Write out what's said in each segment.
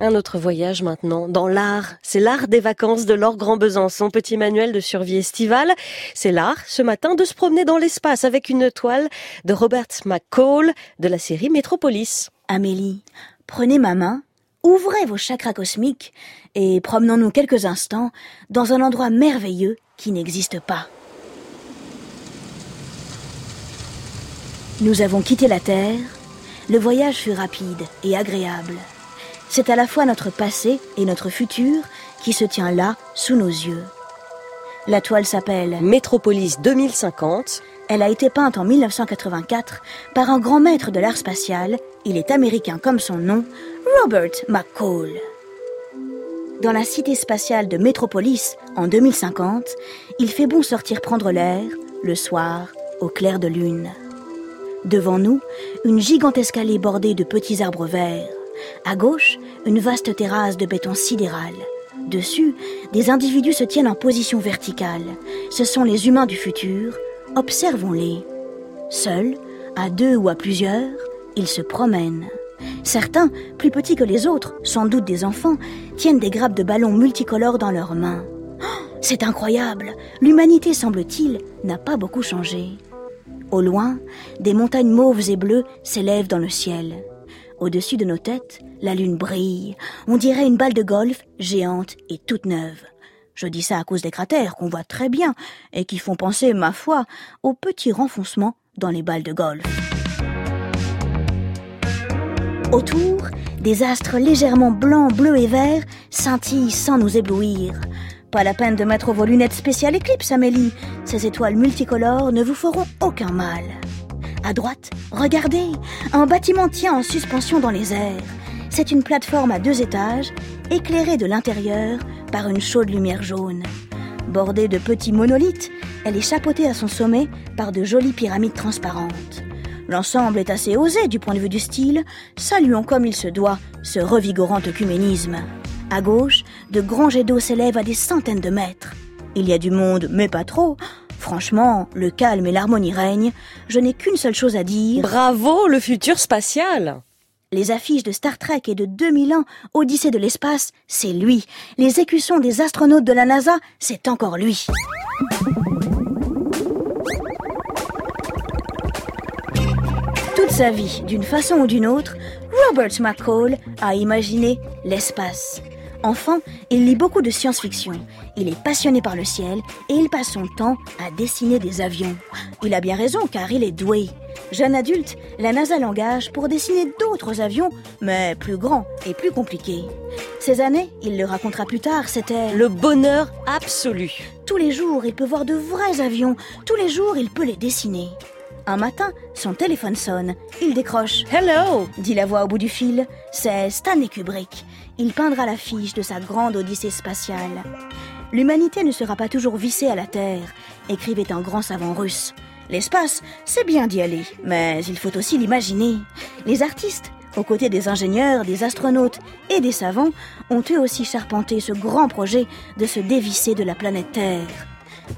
Un autre voyage maintenant dans l'art. C'est l'art des vacances de Laure Grand Besançon, petit manuel de survie estivale. C'est l'art, ce matin, de se promener dans l'espace avec une toile de Robert McCall de la série Metropolis. Amélie, prenez ma main, ouvrez vos chakras cosmiques et promenons-nous quelques instants dans un endroit merveilleux qui n'existe pas. Nous avons quitté la Terre. Le voyage fut rapide et agréable. C'est à la fois notre passé et notre futur qui se tient là, sous nos yeux. La toile s'appelle Métropolis 2050. Elle a été peinte en 1984 par un grand maître de l'art spatial. Il est américain comme son nom, Robert McCall. Dans la cité spatiale de Métropolis, en 2050, il fait bon sortir prendre l'air, le soir, au clair de lune. Devant nous, une gigantesque allée bordée de petits arbres verts. À gauche, une vaste terrasse de béton sidéral. Dessus, des individus se tiennent en position verticale. Ce sont les humains du futur. Observons-les. Seuls, à deux ou à plusieurs, ils se promènent. Certains, plus petits que les autres, sans doute des enfants, tiennent des grappes de ballons multicolores dans leurs mains. C'est incroyable. L'humanité, semble-t-il, n'a pas beaucoup changé. Au loin, des montagnes mauves et bleues s'élèvent dans le ciel. Au-dessus de nos têtes, la lune brille. On dirait une balle de golf géante et toute neuve. Je dis ça à cause des cratères qu'on voit très bien et qui font penser, ma foi, aux petits renfoncements dans les balles de golf. Autour, des astres légèrement blancs, bleus et verts scintillent sans nous éblouir. Pas la peine de mettre vos lunettes spéciales Eclipse, Amélie. Ces étoiles multicolores ne vous feront aucun mal. À droite, regardez, un bâtiment tient en suspension dans les airs. C'est une plateforme à deux étages, éclairée de l'intérieur par une chaude lumière jaune. Bordée de petits monolithes, elle est chapeautée à son sommet par de jolies pyramides transparentes. L'ensemble est assez osé du point de vue du style, saluons comme il se doit ce revigorant œcuménisme. À gauche, de grands jets d'eau s'élèvent à des centaines de mètres. Il y a du monde, mais pas trop. Franchement, le calme et l'harmonie règnent. Je n'ai qu'une seule chose à dire. Bravo, le futur spatial les affiches de Star Trek et de 2001, Odyssée de l'espace, c'est lui. Les écussons des astronautes de la NASA, c'est encore lui. Toute sa vie, d'une façon ou d'une autre, Robert McCall a imaginé l'espace. Enfant, il lit beaucoup de science-fiction. Il est passionné par le ciel et il passe son temps à dessiner des avions. Il a bien raison car il est doué. Jeune adulte, la NASA l'engage pour dessiner d'autres avions, mais plus grands et plus compliqués. Ces années, il le racontera plus tard, c'était le bonheur absolu. Tous les jours, il peut voir de vrais avions. Tous les jours, il peut les dessiner. Un matin, son téléphone sonne. Il décroche. Hello dit la voix au bout du fil. C'est Stanley Kubrick. Il peindra l'affiche de sa grande odyssée spatiale. L'humanité ne sera pas toujours vissée à la Terre, écrivait un grand savant russe. L'espace, c'est bien d'y aller, mais il faut aussi l'imaginer. Les artistes, aux côtés des ingénieurs, des astronautes et des savants, ont eux aussi charpenté ce grand projet de se dévisser de la planète Terre.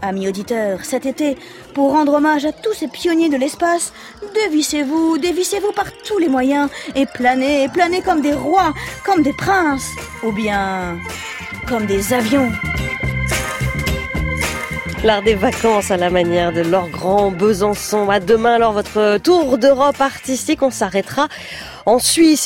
Amis auditeurs, cet été, pour rendre hommage à tous ces pionniers de l'espace, dévissez-vous, dévissez-vous par tous les moyens et planez, planez comme des rois, comme des princes, ou bien comme des avions. L'art des vacances à la manière de leur grand Besançon. À demain alors votre tour d'Europe artistique. On s'arrêtera en Suisse.